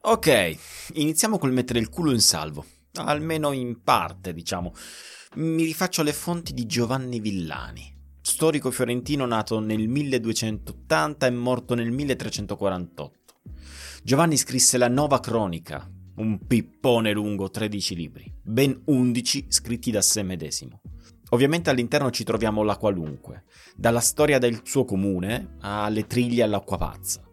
Ok, iniziamo col mettere il culo in salvo, almeno in parte, diciamo. Mi rifaccio alle fonti di Giovanni Villani, storico fiorentino nato nel 1280 e morto nel 1348. Giovanni scrisse la Nova Cronica, un pippone lungo 13 libri, ben 11 scritti da sé medesimo. Ovviamente all'interno ci troviamo la qualunque, dalla storia del suo comune alle triglie all'acqua pazza.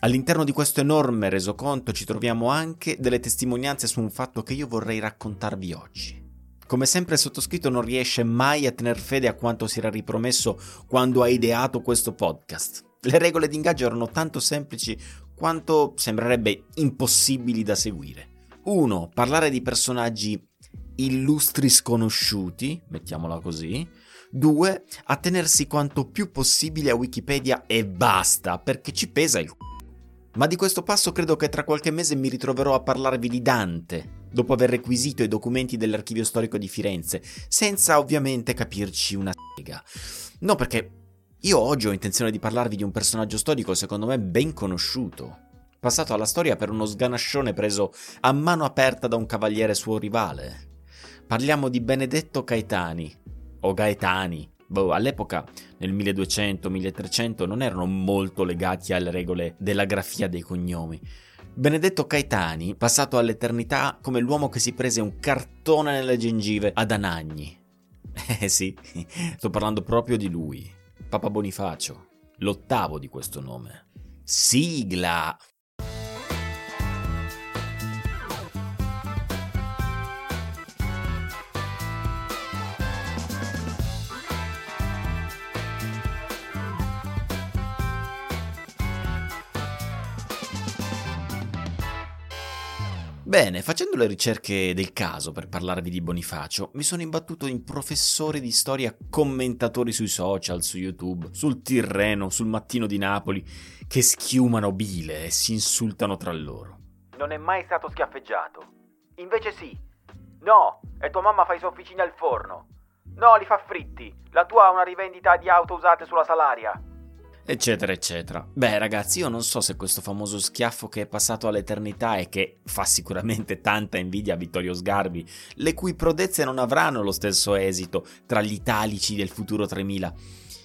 All'interno di questo enorme resoconto ci troviamo anche delle testimonianze su un fatto che io vorrei raccontarvi oggi. Come sempre il sottoscritto non riesce mai a tener fede a quanto si era ripromesso quando ha ideato questo podcast. Le regole di ingaggio erano tanto semplici quanto sembrerebbe impossibili da seguire. 1. Parlare di personaggi illustri sconosciuti, mettiamola così. 2. Attenersi quanto più possibile a Wikipedia e basta, perché ci pesa il c***o. Ma di questo passo credo che tra qualche mese mi ritroverò a parlarvi di Dante, dopo aver requisito i documenti dell'archivio storico di Firenze, senza ovviamente capirci una sega. No, perché io oggi ho intenzione di parlarvi di un personaggio storico secondo me ben conosciuto, passato alla storia per uno sganascione preso a mano aperta da un cavaliere suo rivale. Parliamo di Benedetto Caetani, o Gaetani, boh, all'epoca nel 1200-1300 non erano molto legati alle regole della grafia dei cognomi. Benedetto Caetani, passato all'eternità come l'uomo che si prese un cartone nelle gengive ad Anagni. Eh sì, sto parlando proprio di lui, Papa Bonifacio, l'ottavo di questo nome. Sigla! Bene, facendo le ricerche del caso per parlarvi di Bonifacio, mi sono imbattuto in professori di storia commentatori sui social, su YouTube, sul Tirreno, sul Mattino di Napoli, che schiumano bile e si insultano tra loro. Non è mai stato schiaffeggiato. Invece sì. No, e tua mamma fa i sofficini al forno. No, li fa fritti. La tua ha una rivendita di auto usate sulla salaria eccetera, eccetera. Beh, ragazzi, io non so se questo famoso schiaffo che è passato all'eternità e che fa sicuramente tanta invidia a Vittorio Sgarbi, le cui prodezze non avranno lo stesso esito tra gli italici del futuro 3000,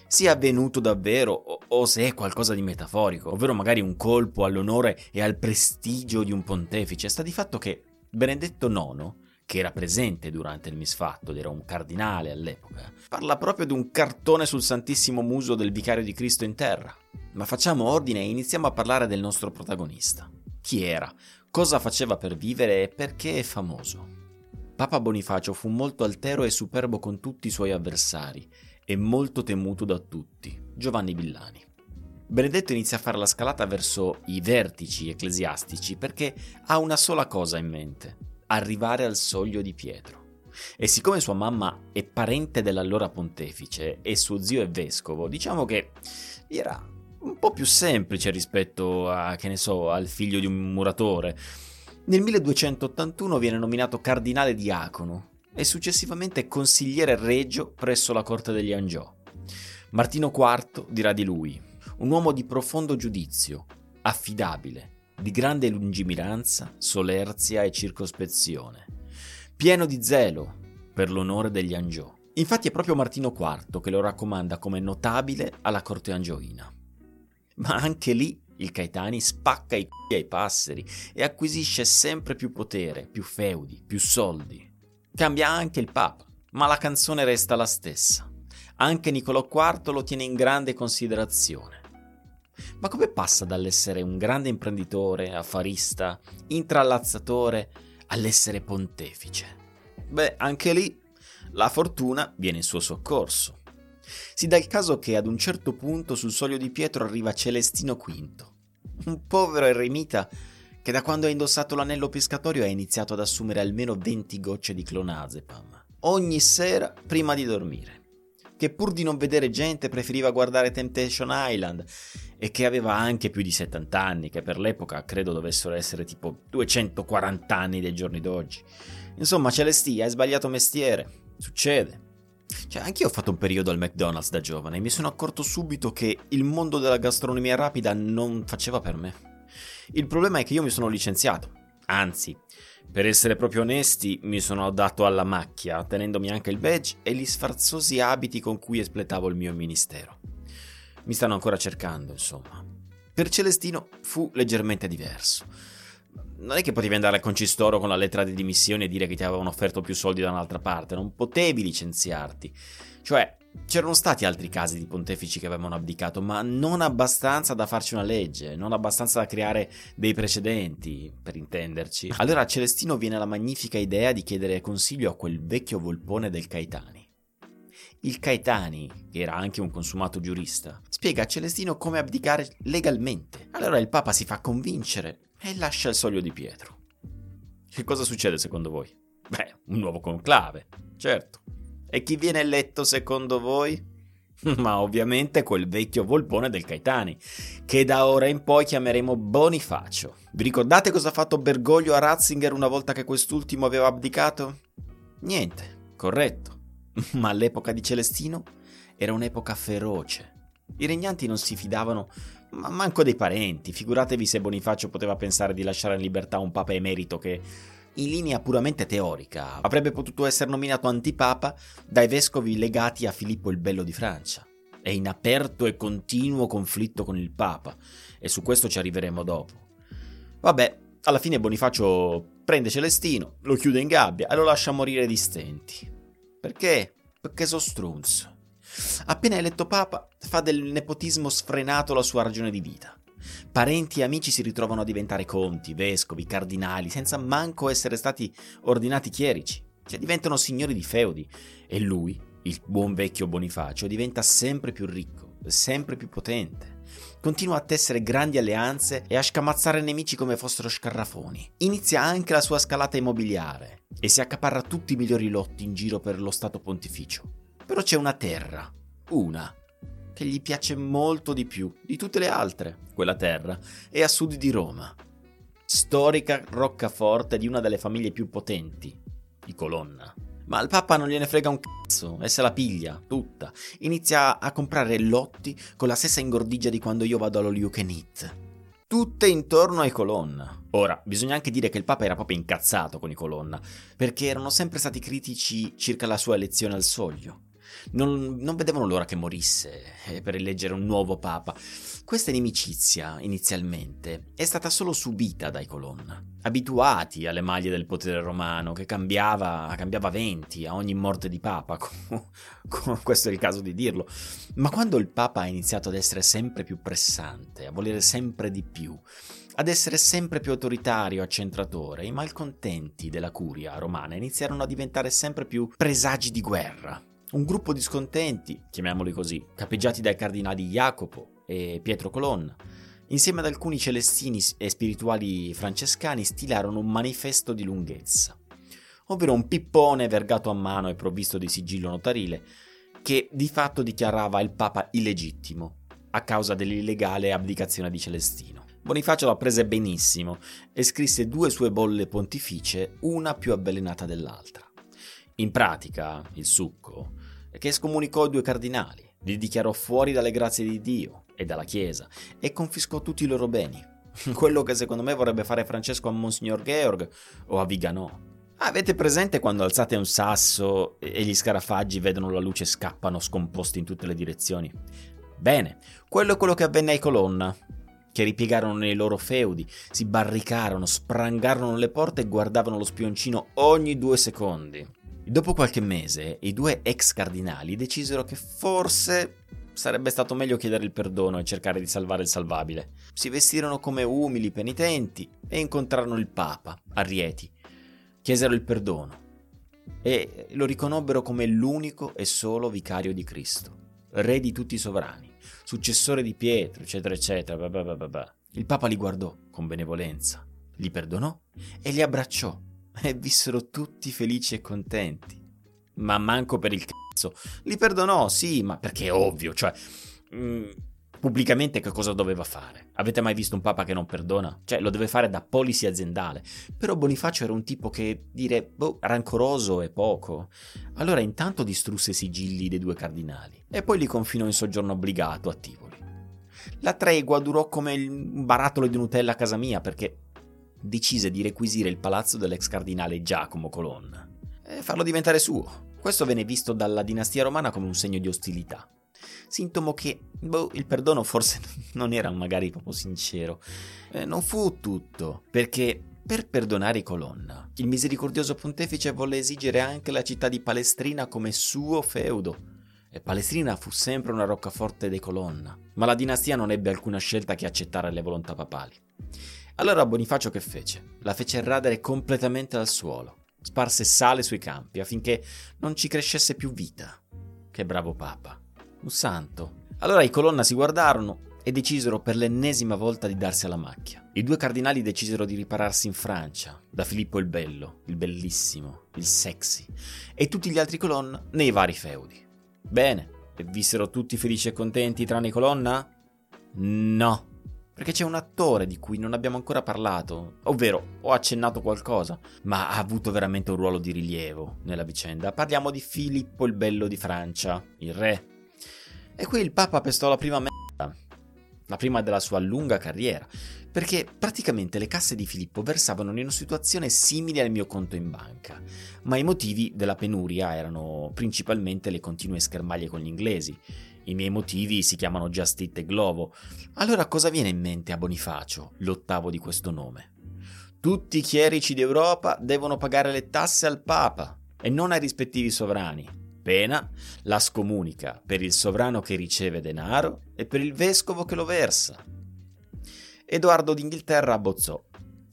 sia avvenuto davvero o, o se è qualcosa di metaforico, ovvero magari un colpo all'onore e al prestigio di un pontefice. Sta di fatto che Benedetto IX che era presente durante il misfatto ed era un cardinale all'epoca, parla proprio di un cartone sul santissimo muso del vicario di Cristo in terra. Ma facciamo ordine e iniziamo a parlare del nostro protagonista. Chi era? Cosa faceva per vivere e perché è famoso? Papa Bonifacio fu molto altero e superbo con tutti i suoi avversari e molto temuto da tutti, Giovanni Villani. Benedetto inizia a fare la scalata verso i vertici ecclesiastici perché ha una sola cosa in mente, arrivare al soglio di Pietro. E siccome sua mamma è parente dell'allora pontefice e suo zio è vescovo, diciamo che era un po' più semplice rispetto a, che ne so, al figlio di un muratore. Nel 1281 viene nominato cardinale diacono e successivamente consigliere regio presso la corte degli Angiò. Martino IV dirà di lui, un uomo di profondo giudizio, affidabile, di grande lungimiranza, solerzia e circospezione, pieno di zelo per l'onore degli Angiò. Infatti è proprio Martino IV che lo raccomanda come notabile alla corte angioina. Ma anche lì il Caetani spacca i c***i ai passeri e acquisisce sempre più potere, più feudi, più soldi. Cambia anche il Papa, ma la canzone resta la stessa. Anche Niccolò IV lo tiene in grande considerazione. Ma come passa dall'essere un grande imprenditore, affarista, intrallazzatore, all'essere pontefice? Beh, anche lì la fortuna viene in suo soccorso. Si dà il caso che ad un certo punto sul soglio di Pietro arriva Celestino V, Un povero eremita che da quando ha indossato l'anello pescatorio ha iniziato ad assumere almeno 20 gocce di clonazepam ogni sera prima di dormire. Che pur di non vedere gente preferiva guardare Temptation Island e che aveva anche più di 70 anni, che per l'epoca credo dovessero essere tipo 240 anni dei giorni d'oggi. Insomma, Celestia hai sbagliato mestiere. Succede. Cioè, anch'io ho fatto un periodo al McDonald's da giovane e mi sono accorto subito che il mondo della gastronomia rapida non faceva per me. Il problema è che io mi sono licenziato. Anzi, per essere proprio onesti, mi sono dato alla macchia, tenendomi anche il badge e gli sfarzosi abiti con cui espletavo il mio ministero. Mi stanno ancora cercando, insomma. Per Celestino fu leggermente diverso. Non è che potevi andare al concistoro con la lettera di dimissioni e dire che ti avevano offerto più soldi da un'altra parte, non potevi licenziarti. Cioè, C'erano stati altri casi di pontefici che avevano abdicato, ma non abbastanza da farci una legge, non abbastanza da creare dei precedenti, per intenderci. Allora a Celestino viene la magnifica idea di chiedere consiglio a quel vecchio volpone del Caetani. Il Caetani, che era anche un consumato giurista, spiega a Celestino come abdicare legalmente. Allora il Papa si fa convincere e lascia il soglio di Pietro. Che cosa succede secondo voi? Beh, un nuovo conclave, certo. E chi viene eletto secondo voi? Ma ovviamente quel vecchio volpone del Caetani, che da ora in poi chiameremo Bonifacio. Vi ricordate cosa ha fatto Bergoglio a Ratzinger una volta che quest'ultimo aveva abdicato? Niente, corretto. Ma all'epoca di Celestino era un'epoca feroce. I regnanti non si fidavano ma manco dei parenti, figuratevi se Bonifacio poteva pensare di lasciare in libertà un papa emerito che in linea puramente teorica, avrebbe potuto essere nominato antipapa dai vescovi legati a Filippo il Bello di Francia. È in aperto e continuo conflitto con il Papa, e su questo ci arriveremo dopo. Vabbè, alla fine Bonifacio prende Celestino, lo chiude in gabbia e lo lascia morire di stenti. Perché? Perché so strunzo. Appena eletto Papa, fa del nepotismo sfrenato la sua ragione di vita. Parenti e amici si ritrovano a diventare conti, vescovi, cardinali, senza manco essere stati ordinati chierici. Cioè diventano signori di feudi. E lui, il buon vecchio Bonifacio, diventa sempre più ricco, sempre più potente. Continua a tessere grandi alleanze e a scamazzare nemici come fossero scarrafoni. Inizia anche la sua scalata immobiliare e si accaparra tutti i migliori lotti in giro per lo Stato Pontificio. Però c'è una terra, una, che gli piace molto di più di tutte le altre, quella terra, è a sud di Roma. Storica roccaforte di una delle famiglie più potenti, i Colonna. Ma al Papa non gliene frega un cazzo e se la piglia, tutta. Inizia a comprare lotti con la stessa ingordigia di quando io vado allo Eat. Tutte intorno ai Colonna. Ora, bisogna anche dire che il Papa era proprio incazzato con i Colonna, perché erano sempre stati critici circa la sua elezione al soglio non, non vedevano l'ora che morisse eh, per eleggere un nuovo papa. Questa inimicizia, inizialmente, è stata solo subita dai Colonna, abituati alle maglie del potere romano, che cambiava, cambiava venti a ogni morte di papa, questo è il caso di dirlo. Ma quando il papa ha iniziato ad essere sempre più pressante, a volere sempre di più, ad essere sempre più autoritario, accentratore, i malcontenti della curia romana iniziarono a diventare sempre più presagi di guerra, un gruppo di scontenti, chiamiamoli così, capeggiati dai cardinali Jacopo e Pietro Colonna, insieme ad alcuni celestini e spirituali francescani, stilarono un manifesto di lunghezza, ovvero un pippone vergato a mano e provvisto di sigillo notarile, che di fatto dichiarava il Papa illegittimo a causa dell'illegale abdicazione di Celestino. Bonifacio la prese benissimo e scrisse due sue bolle pontificie, una più avvelenata dell'altra. In pratica, il succo che scomunicò i due cardinali, li dichiarò fuori dalle grazie di Dio e dalla Chiesa e confiscò tutti i loro beni. Quello che secondo me vorrebbe fare Francesco a Monsignor Georg o a Viganò. Avete presente quando alzate un sasso e gli scarafaggi vedono la luce e scappano scomposti in tutte le direzioni? Bene, quello è quello che avvenne ai Colonna, che ripiegarono nei loro feudi, si barricarono, sprangarono le porte e guardavano lo spioncino ogni due secondi. Dopo qualche mese, i due ex cardinali decisero che forse sarebbe stato meglio chiedere il perdono e cercare di salvare il salvabile. Si vestirono come umili penitenti e incontrarono il Papa, a Rieti. Chiesero il perdono e lo riconobbero come l'unico e solo vicario di Cristo, re di tutti i sovrani, successore di Pietro, eccetera, eccetera. Blah blah blah Il Papa li guardò con benevolenza, li perdonò e li abbracciò e vissero tutti felici e contenti. Ma manco per il cazzo. Li perdonò, sì, ma perché è ovvio, cioè... Mm, pubblicamente che cosa doveva fare? Avete mai visto un papa che non perdona? Cioè, lo deve fare da policy aziendale. Però Bonifacio era un tipo che dire, boh, rancoroso è poco. Allora intanto distrusse i sigilli dei due cardinali e poi li confinò in soggiorno obbligato a Tivoli. La tregua durò come un barattolo di Nutella a casa mia perché decise di requisire il palazzo dell'ex cardinale Giacomo Colonna e farlo diventare suo. Questo venne visto dalla dinastia romana come un segno di ostilità. Sintomo che boh, il perdono forse non era magari proprio sincero. Eh, non fu tutto, perché per perdonare i Colonna, il misericordioso pontefice volle esigere anche la città di Palestrina come suo feudo. E Palestrina fu sempre una roccaforte dei Colonna, ma la dinastia non ebbe alcuna scelta che accettare le volontà papali. Allora Bonifacio che fece? La fece radere completamente al suolo, sparse sale sui campi affinché non ci crescesse più vita. Che bravo papa, un santo. Allora i colonna si guardarono e decisero per l'ennesima volta di darsi alla macchia. I due cardinali decisero di ripararsi in Francia, da Filippo il Bello, il Bellissimo, il Sexy, e tutti gli altri colonna nei vari feudi. Bene, e vissero tutti felici e contenti tranne i colonna? No, perché c'è un attore di cui non abbiamo ancora parlato, ovvero ho accennato qualcosa, ma ha avuto veramente un ruolo di rilievo nella vicenda. Parliamo di Filippo il Bello di Francia, il re. E qui il Papa pestò la prima merda, la prima della sua lunga carriera, perché praticamente le casse di Filippo versavano in una situazione simile al mio conto in banca, ma i motivi della penuria erano principalmente le continue schermaglie con gli inglesi i miei motivi si chiamano Just It e Globo. Allora cosa viene in mente a Bonifacio, l'ottavo di questo nome? Tutti i chierici d'Europa devono pagare le tasse al Papa e non ai rispettivi sovrani. Pena la scomunica per il sovrano che riceve denaro e per il vescovo che lo versa. Edoardo d'Inghilterra abbozzò.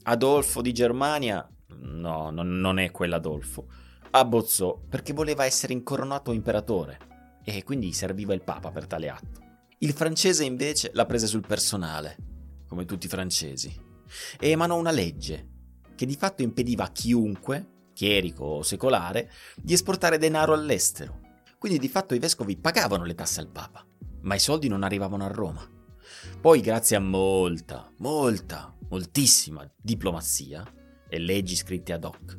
Adolfo di Germania, no, non è quell'Adolfo, abbozzò perché voleva essere incoronato imperatore e quindi serviva il Papa per tale atto. Il francese invece la prese sul personale, come tutti i francesi, e emanò una legge che di fatto impediva a chiunque, chierico o secolare, di esportare denaro all'estero. Quindi di fatto i vescovi pagavano le tasse al Papa, ma i soldi non arrivavano a Roma. Poi, grazie a molta, molta, moltissima diplomazia e leggi scritte ad hoc,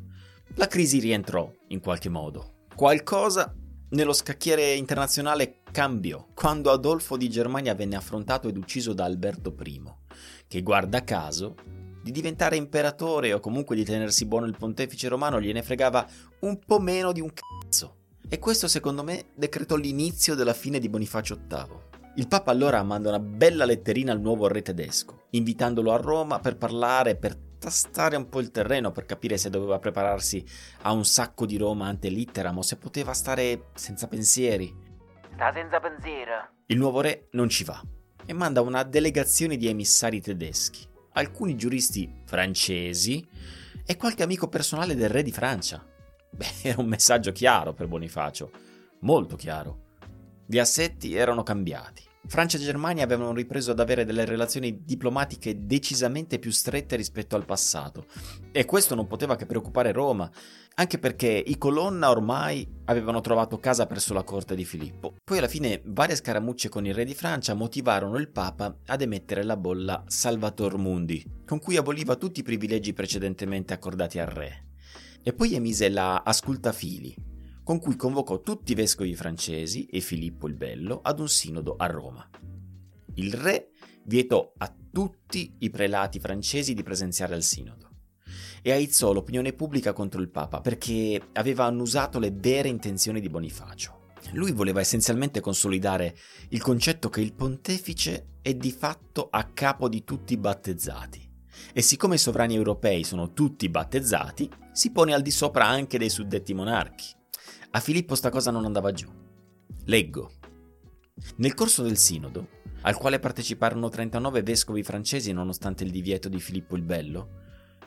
la crisi rientrò in qualche modo. Qualcosa nello scacchiere internazionale cambiò quando Adolfo di Germania venne affrontato ed ucciso da Alberto I, che guarda caso di diventare imperatore o comunque di tenersi buono il pontefice romano gliene fregava un po' meno di un cazzo. E questo secondo me decretò l'inizio della fine di Bonifacio VIII. Il Papa allora manda una bella letterina al nuovo re tedesco, invitandolo a Roma per parlare, per tastare un po' il terreno per capire se doveva prepararsi a un sacco di Roma ante litteram o se poteva stare senza pensieri. Sta senza pensiero. Il nuovo re non ci va e manda una delegazione di emissari tedeschi, alcuni giuristi francesi e qualche amico personale del re di Francia. Beh, era un messaggio chiaro per Bonifacio, molto chiaro. Gli assetti erano cambiati. Francia e Germania avevano ripreso ad avere delle relazioni diplomatiche decisamente più strette rispetto al passato e questo non poteva che preoccupare Roma, anche perché i Colonna ormai avevano trovato casa presso la corte di Filippo. Poi alla fine varie scaramucce con il re di Francia motivarono il Papa ad emettere la bolla Salvator Mundi, con cui aboliva tutti i privilegi precedentemente accordati al re. E poi emise la Asculta Fili, con cui convocò tutti i vescovi francesi e Filippo il Bello ad un sinodo a Roma. Il re vietò a tutti i prelati francesi di presenziare al sinodo e aizzò l'opinione pubblica contro il Papa perché aveva annusato le vere intenzioni di Bonifacio. Lui voleva essenzialmente consolidare il concetto che il pontefice è di fatto a capo di tutti i battezzati e siccome i sovrani europei sono tutti battezzati, si pone al di sopra anche dei suddetti monarchi. A Filippo sta cosa non andava giù. Leggo. Nel corso del sinodo, al quale parteciparono 39 vescovi francesi nonostante il divieto di Filippo il Bello,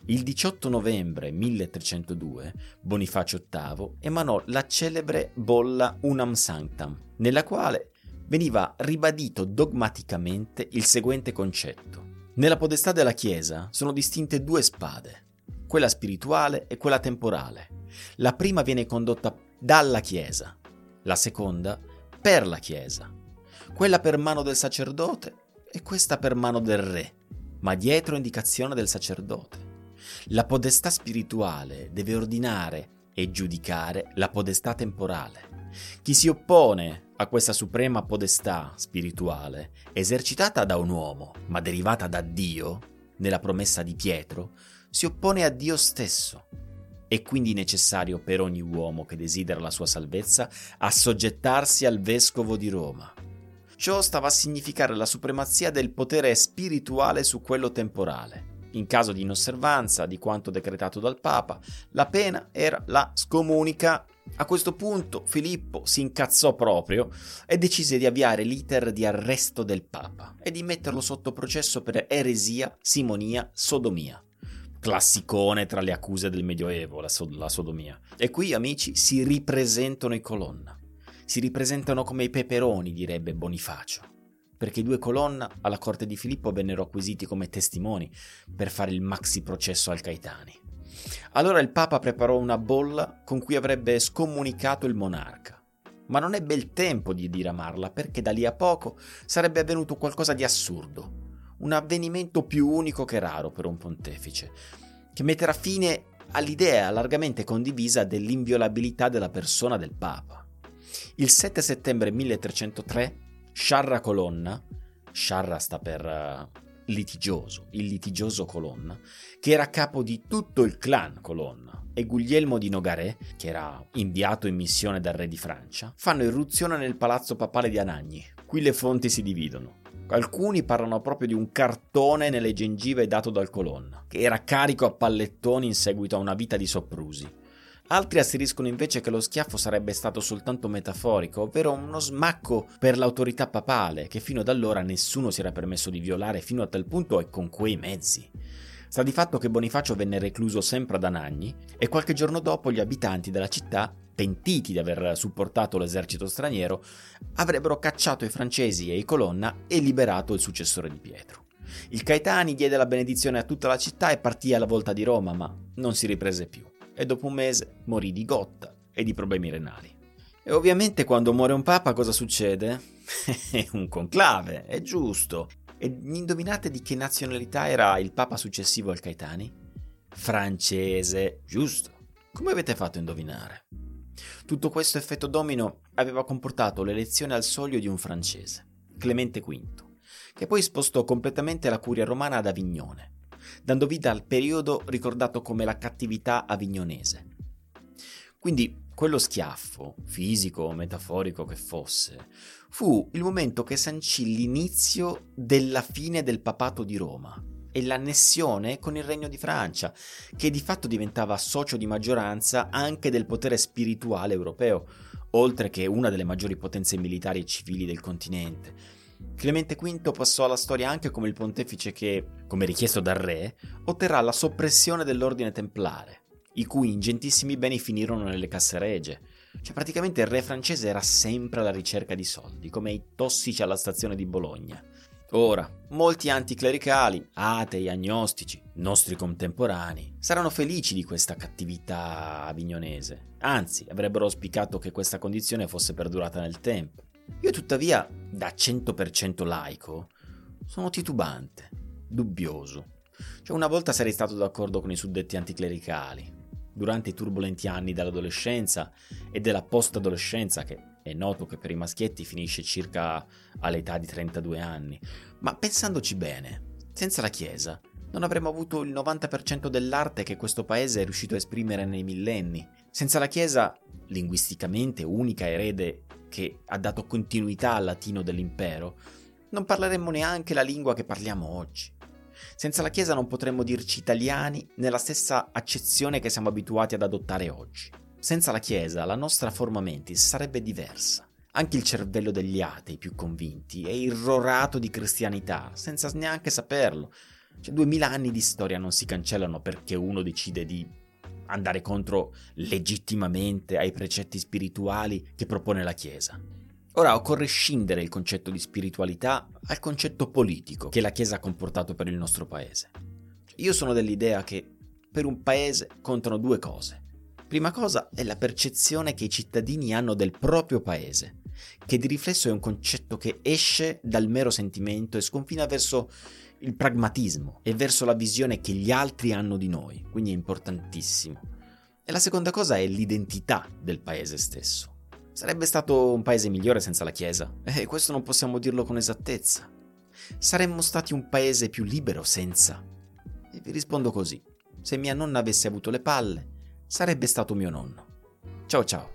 il 18 novembre 1302 Bonifacio VIII emanò la celebre bolla Unam Sanctam, nella quale veniva ribadito dogmaticamente il seguente concetto. Nella podestà della Chiesa sono distinte due spade, quella spirituale e quella temporale. La prima viene condotta dalla Chiesa, la seconda per la Chiesa. Quella per mano del sacerdote e questa per mano del re, ma dietro indicazione del sacerdote. La podestà spirituale deve ordinare e giudicare la podestà temporale. Chi si oppone a questa suprema podestà spirituale, esercitata da un uomo, ma derivata da Dio, nella promessa di Pietro, si oppone a Dio stesso. È quindi necessario per ogni uomo che desidera la sua salvezza assoggettarsi al vescovo di Roma. Ciò stava a significare la supremazia del potere spirituale su quello temporale. In caso di inosservanza di quanto decretato dal Papa, la pena era la scomunica. A questo punto Filippo si incazzò proprio e decise di avviare l'iter di arresto del Papa e di metterlo sotto processo per eresia, simonia, sodomia. Classicone tra le accuse del Medioevo, la, so- la sodomia. E qui, amici, si ripresentano i colonna. Si ripresentano come i peperoni, direbbe Bonifacio perché i due colonna alla corte di Filippo vennero acquisiti come testimoni per fare il maxi processo al Caetani. Allora il Papa preparò una bolla con cui avrebbe scomunicato il monarca. Ma non ebbe il tempo di diramarla perché da lì a poco sarebbe avvenuto qualcosa di assurdo, un avvenimento più unico che raro per un pontefice, che metterà fine all'idea largamente condivisa dell'inviolabilità della persona del Papa. Il 7 settembre 1303 Sciarra Colonna, Sciarra sta per uh, litigioso, il litigioso Colonna, che era capo di tutto il clan Colonna, e Guglielmo di Nogaret, che era inviato in missione dal re di Francia, fanno irruzione nel palazzo papale di Anagni. Qui le fonti si dividono. Alcuni parlano proprio di un cartone nelle gengive dato dal Colonna, che era carico a pallettoni in seguito a una vita di soprusi. Altri asseriscono invece che lo schiaffo sarebbe stato soltanto metaforico, ovvero uno smacco per l'autorità papale, che fino ad allora nessuno si era permesso di violare fino a tal punto e con quei mezzi. Sta di fatto che Bonifacio venne recluso sempre ad Anagni e qualche giorno dopo gli abitanti della città, pentiti di aver supportato l'esercito straniero, avrebbero cacciato i francesi e i colonna e liberato il successore di Pietro. Il Caetani diede la benedizione a tutta la città e partì alla volta di Roma, ma non si riprese più e dopo un mese morì di gotta e di problemi renali. E ovviamente quando muore un papa cosa succede? un conclave, è giusto. E indovinate di che nazionalità era il papa successivo al Caetani? Francese, giusto. Come avete fatto a indovinare? Tutto questo effetto domino aveva comportato l'elezione al soglio di un francese, Clemente V, che poi spostò completamente la curia romana ad Avignone dando vita al periodo ricordato come la cattività avignonese. Quindi quello schiaffo, fisico o metaforico che fosse, fu il momento che sancì l'inizio della fine del papato di Roma e l'annessione con il regno di Francia, che di fatto diventava socio di maggioranza anche del potere spirituale europeo, oltre che una delle maggiori potenze militari e civili del continente, Clemente V passò alla storia anche come il pontefice che, come richiesto dal re, otterrà la soppressione dell'ordine templare, i cui ingentissimi beni finirono nelle casse regie. Cioè praticamente il re francese era sempre alla ricerca di soldi, come i tossici alla stazione di Bologna. Ora, molti anticlericali, atei, agnostici, nostri contemporanei, saranno felici di questa cattività avignonese, anzi avrebbero auspicato che questa condizione fosse perdurata nel tempo. Io tuttavia, da 100% laico, sono titubante, dubbioso. Cioè una volta sarei stato d'accordo con i suddetti anticlericali, durante i turbolenti anni dell'adolescenza e della post-adolescenza, che è noto che per i maschietti finisce circa all'età di 32 anni. Ma pensandoci bene, senza la Chiesa non avremmo avuto il 90% dell'arte che questo paese è riuscito a esprimere nei millenni. Senza la Chiesa, linguisticamente unica erede che ha dato continuità al latino dell'impero, non parleremmo neanche la lingua che parliamo oggi. Senza la Chiesa non potremmo dirci italiani nella stessa accezione che siamo abituati ad adottare oggi. Senza la Chiesa la nostra forma mentis sarebbe diversa. Anche il cervello degli atei più convinti è irrorato di cristianità, senza neanche saperlo. Cioè, duemila anni di storia non si cancellano perché uno decide di andare contro legittimamente ai precetti spirituali che propone la Chiesa. Ora occorre scindere il concetto di spiritualità al concetto politico che la Chiesa ha comportato per il nostro paese. Io sono dell'idea che per un paese contano due cose. Prima cosa è la percezione che i cittadini hanno del proprio paese, che di riflesso è un concetto che esce dal mero sentimento e sconfina verso il pragmatismo e verso la visione che gli altri hanno di noi, quindi è importantissimo. E la seconda cosa è l'identità del paese stesso. Sarebbe stato un paese migliore senza la Chiesa? E questo non possiamo dirlo con esattezza. Saremmo stati un paese più libero senza? E vi rispondo così. Se mia nonna avesse avuto le palle, sarebbe stato mio nonno. Ciao ciao.